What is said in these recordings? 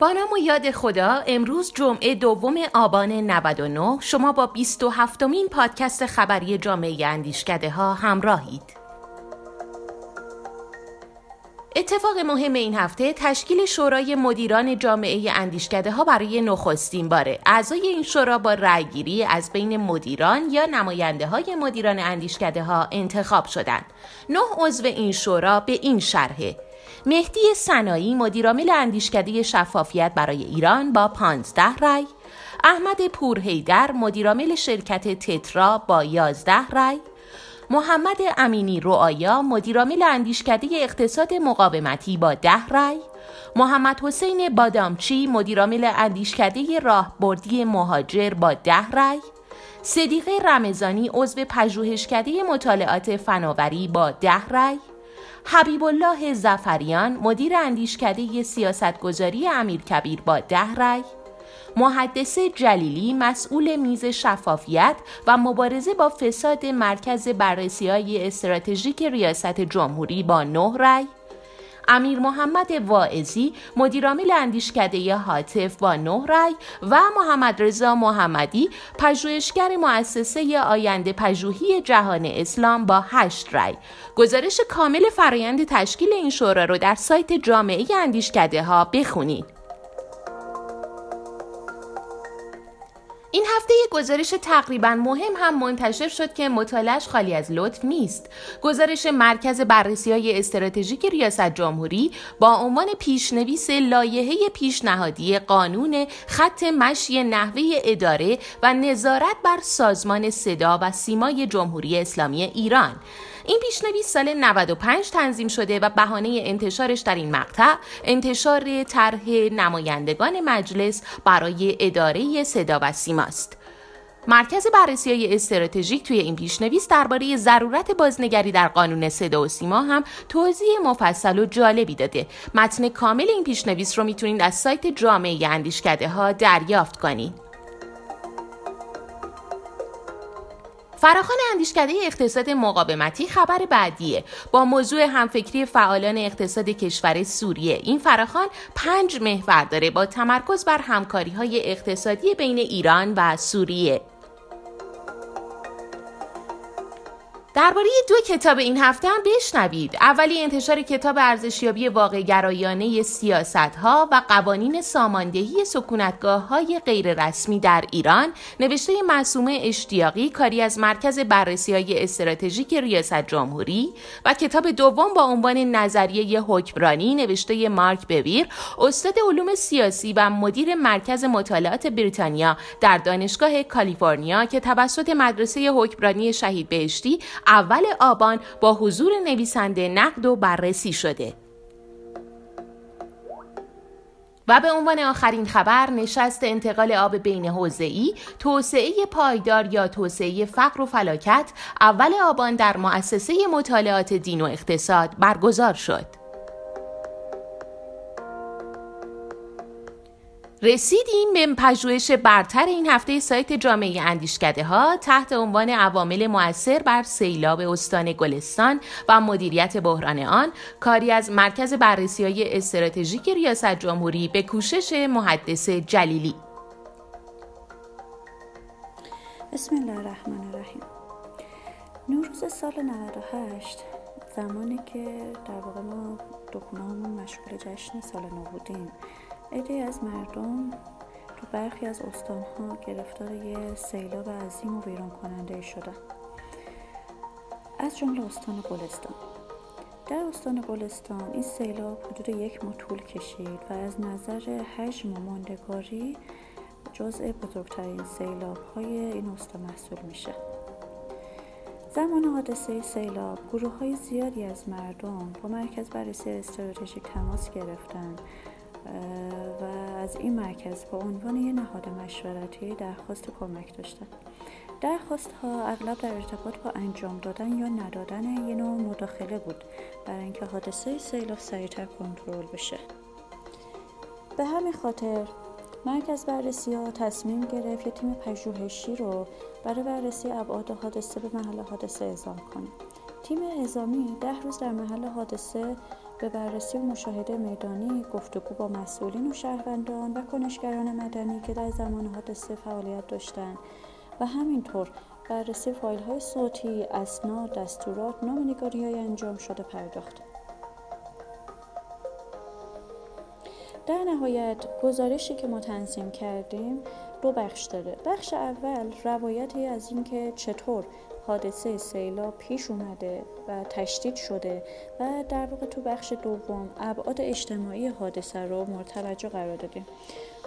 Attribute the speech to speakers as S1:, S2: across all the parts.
S1: با نام و یاد خدا امروز جمعه دوم آبان 99 شما با 27 مین پادکست خبری جامعه اندیشکده ها همراهید. اتفاق مهم این هفته تشکیل شورای مدیران جامعه اندیشکده ها برای نخستین باره اعضای این شورا با رأیگیری از بین مدیران یا نماینده های مدیران اندیشکده ها انتخاب شدند. نه عضو این شورا به این شرحه مهدی سنایی مدیرعامل اندیشکده شفافیت برای ایران با 15 رای، احمد پورهیدر مدیرعامل شرکت تترا با 11 رای، محمد امینی رؤایا مدیرعامل اندیشکده اقتصاد مقاومتی با 10 رای، محمد حسین بادامچی مدیرعامل اندیشکده راهبردی مهاجر با 10 رای، صدیقه رمزانی عضو پژوهشکده مطالعات فناوری با 10 رای، حبیب الله زفریان مدیر اندیشکده سیاستگذاری امیرکبیر با ده رای. محدث جلیلی مسئول میز شفافیت و مبارزه با فساد مرکز بررسی های استراتژیک ریاست جمهوری با نه رای. امیر محمد واعظی مدیرعامل اندیشکده حاطف با نه رای و محمد رضا محمدی پژوهشگر مؤسسه آینده پژوهی جهان اسلام با هشت رای. گزارش کامل فرایند تشکیل این شورا رو در سایت جامعه اندیشکده ها بخونید. این هفته یک گزارش تقریبا مهم هم منتشر شد که مطالعش خالی از لطف نیست. گزارش مرکز بررسی های استراتژیک ریاست جمهوری با عنوان پیشنویس لایحه پیشنهادی قانون خط مشی نحوه اداره و نظارت بر سازمان صدا و سیمای جمهوری اسلامی ایران این پیشنویس سال 95 تنظیم شده و بهانه انتشارش در این مقطع انتشار طرح نمایندگان مجلس برای اداره صدا و سیماست. مرکز بررسی های استراتژیک توی این پیشنویس درباره ضرورت بازنگری در قانون صدا و سیما هم توضیح مفصل و جالبی داده. متن کامل این پیشنویس رو می‌تونید از سایت جامعه اندیشکده ها دریافت کنید. فراخان اندیشکده اقتصاد مقاومتی خبر بعدیه. با موضوع همفکری فعالان اقتصاد کشور سوریه این فراخان پنج محور داره با تمرکز بر همکاری های اقتصادی بین ایران و سوریه. درباره دو کتاب این هفته هم بشنوید. اولی انتشار کتاب ارزشیابی واقع گرایانه سیاست ها و قوانین ساماندهی سکونتگاه های غیررسمی در ایران. نوشته معصومه اشتیاقی کاری از مرکز بررسی های استراتژیک ریاست جمهوری. و کتاب دوم با عنوان نظریه حکمرانی نوشته مارک بویر استاد علوم سیاسی و مدیر مرکز مطالعات بریتانیا در دانشگاه کالیفرنیا که توسط مدرسه حکمرانی شهید بهشتی اول آبان با حضور نویسنده نقد و بررسی شده. و به عنوان آخرین خبر نشست انتقال آب بین حوزه‌ای توسعه پایدار یا توسعه فقر و فلاکت اول آبان در مؤسسه مطالعات دین و اقتصاد برگزار شد. رسیدیم به پژوهش برتر این هفته سایت جامعه اندیشکده ها تحت عنوان عوامل مؤثر بر سیلاب استان گلستان و مدیریت بحران آن کاری از مرکز بررسی های استراتژیک ریاست جمهوری به کوشش محدث جلیلی.
S2: بسم الله الرحمن الرحیم. نوروز سال 98 زمانی که در واقع ما دکونه مشغول جشن سال نو بودیم. عده از مردم تو برخی از استانها گرفتار یه سیلاب عظیم و ویران کننده شدن. از جمله استان گلستان. در استان گلستان این سیلاب حدود یک ماه طول کشید و از نظر حجم و ماندگاری جزء بزرگترین سیلاب های این استان محسوب میشه. زمان حادثه سیلاب گروه های زیادی از مردم با مرکز بررسی استراتژیک تماس گرفتند و از این مرکز با عنوان یه نهاد مشورتی درخواست کمک داشتن. درخواست ها اغلب در ارتباط با انجام دادن یا ندادن یه نوع مداخله بود برای اینکه حادثه سیلاب سریعتر کنترل بشه. به همین خاطر مرکز بررسی ها تصمیم گرفت یه تیم پژوهشی رو برای بررسی ابعاد حادثه به محل حادثه اعزام کنه. تیم اعزامی ده روز در محل حادثه به بررسی و مشاهده میدانی گفتگو با مسئولین و شهروندان و کنشگران مدنی که در زمان حادثه فعالیت داشتند و همینطور بررسی فایل های صوتی، اسناد، دستورات، نامنگاری های انجام شده پرداخت. در نهایت گزارشی که ما تنظیم کردیم دو بخش داره بخش اول روایتی از اینکه چطور حادثه سیلاب پیش اومده و تشدید شده و در واقع تو بخش دوم ابعاد اجتماعی حادثه رو مرتوجه قرار دادیم.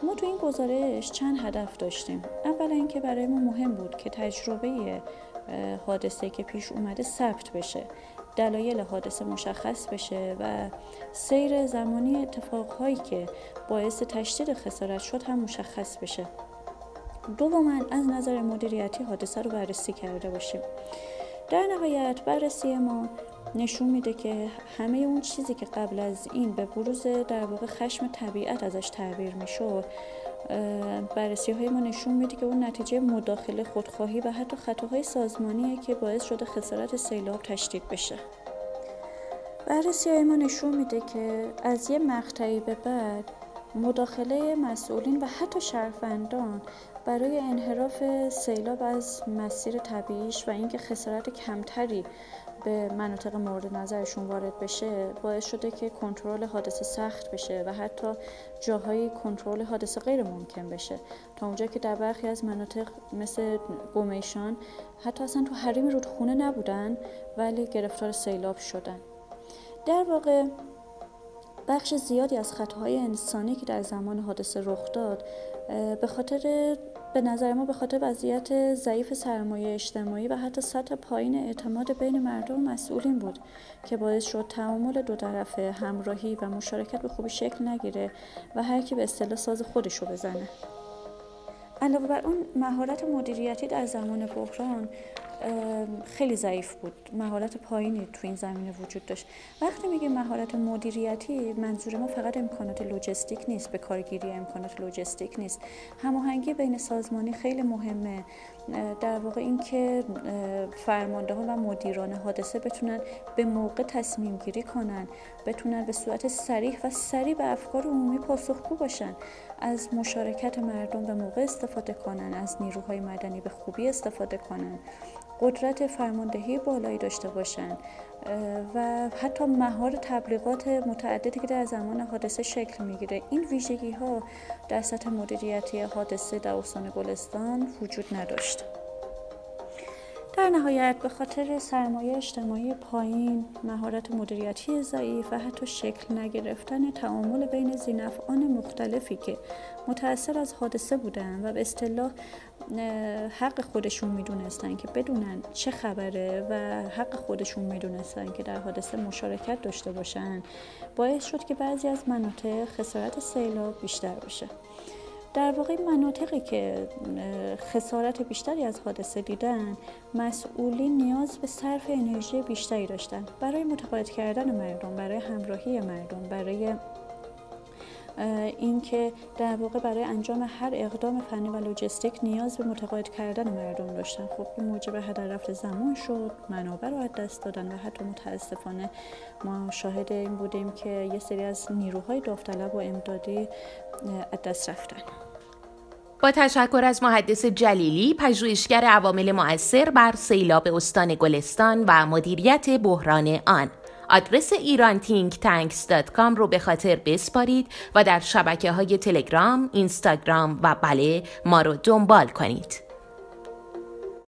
S2: ما تو این گزارش چند هدف داشتیم. اولا اینکه برای ما مهم بود که تجربه حادثه که پیش اومده ثبت بشه دلایل حادثه مشخص بشه و سیر زمانی اتفاقهایی که باعث تشدید خسارت شد هم مشخص بشه. دوما از نظر مدیریتی حادثه رو بررسی کرده باشیم. در نهایت بررسی ما نشون میده که همه اون چیزی که قبل از این به بروز در واقع خشم طبیعت ازش تعبیر می‌شد بررسی های ما نشون میده که اون نتیجه مداخله خودخواهی و حتی خطاهای سازمانیه که باعث شده خسارت سیلاب تشدید بشه. بررسی های ما نشون میده که از یه مقطعی به بعد مداخله مسئولین و حتی شهروندان برای انحراف سیلاب از مسیر طبیعیش و اینکه خسارت کمتری به مناطق مورد نظرشون وارد بشه باعث شده که کنترل حادثه سخت بشه و حتی جاهای کنترل حادثه غیر ممکن بشه. تا اونجا که در برخی از مناطق مثل گومیشان حتی اصلا تو حریم رودخونه نبودن ولی گرفتار سیلاب شدن. در واقع بخش زیادی از خطاهای انسانی که در زمان حادثه رخ داد به خاطر به نظر ما به خاطر وضعیت ضعیف سرمایه اجتماعی و حتی سطح پایین اعتماد بین مردم و مسئولین بود که باعث شد تعامل دو طرفه همراهی و مشارکت به خوبی شکل نگیره و هر کی به اصطلاح ساز خودشو بزنه. علاوه بر اون مهارت مدیریتی در زمان بحران خیلی ضعیف بود. مهارت پایینی تو این زمینه وجود داشت. وقتی میگه مهارت مدیریتی منظور ما فقط امکانات لوجستیک نیست. به کارگیری امکانات لوجستیک نیست. هماهنگی بین سازمانی خیلی مهمه. در واقع اینکه فرمانده ها و مدیران حادثه بتونن به موقع تصمیم گیری کنن. بتونن به صورت سریح و سریع به افکار عمومی پاسخگو باشن. از مشارکت مردم به موقع استفاده کنن. از نیروهای مدنی به خوبی استفاده کنن. قدرت فرماندهی بالایی داشته باشند و حتی مهار تبلیغات متعددی که در زمان حادثه شکل می‌گیره. این ویژگی ها در سطح مدیریتی حادثه در استان گلستان وجود نداشت. در نهایت به خاطر سرمایه اجتماعی پایین، مهارت مدیریتی ضعیف و حتی شکل نگرفتن تعامل بین زینفعان مختلفی که متأثر از حادثه بودن و به اصطلاح حق خودشون می‌دونستن که بدونن چه خبره و حق خودشون می‌دونستن که در حادثه مشارکت داشته باشن باعث شد که بعضی از مناطق خسارت سیلاب بیشتر باشه در واقع مناطقی که خسارت بیشتری از حادثه دیدن مسئولین نیاز به صرف انرژی بیشتری داشتن. برای متقاعد کردن مردم برای همراهی مردم برای اینکه در واقع برای انجام هر اقدام فنی و لوجستیک نیاز به متقاعد کردن مردم داشتن. خب این موجب هدر رفت زمان شد منابع رو از دست دادن و حتی متاسفانه ما شاهد این بودیم که یه سری از نیروهای داوطلب و امدادی از دست رفتن.
S1: با تشکر از محدث جلیلی پژوهشگر عوامل مؤثر بر سیلاب استان گلستان و مدیریت بحران آن. آدرس ایران تینک رو به خاطر بسپارید و در شبکه های تلگرام، اینستاگرام و بله ما رو دنبال کنید.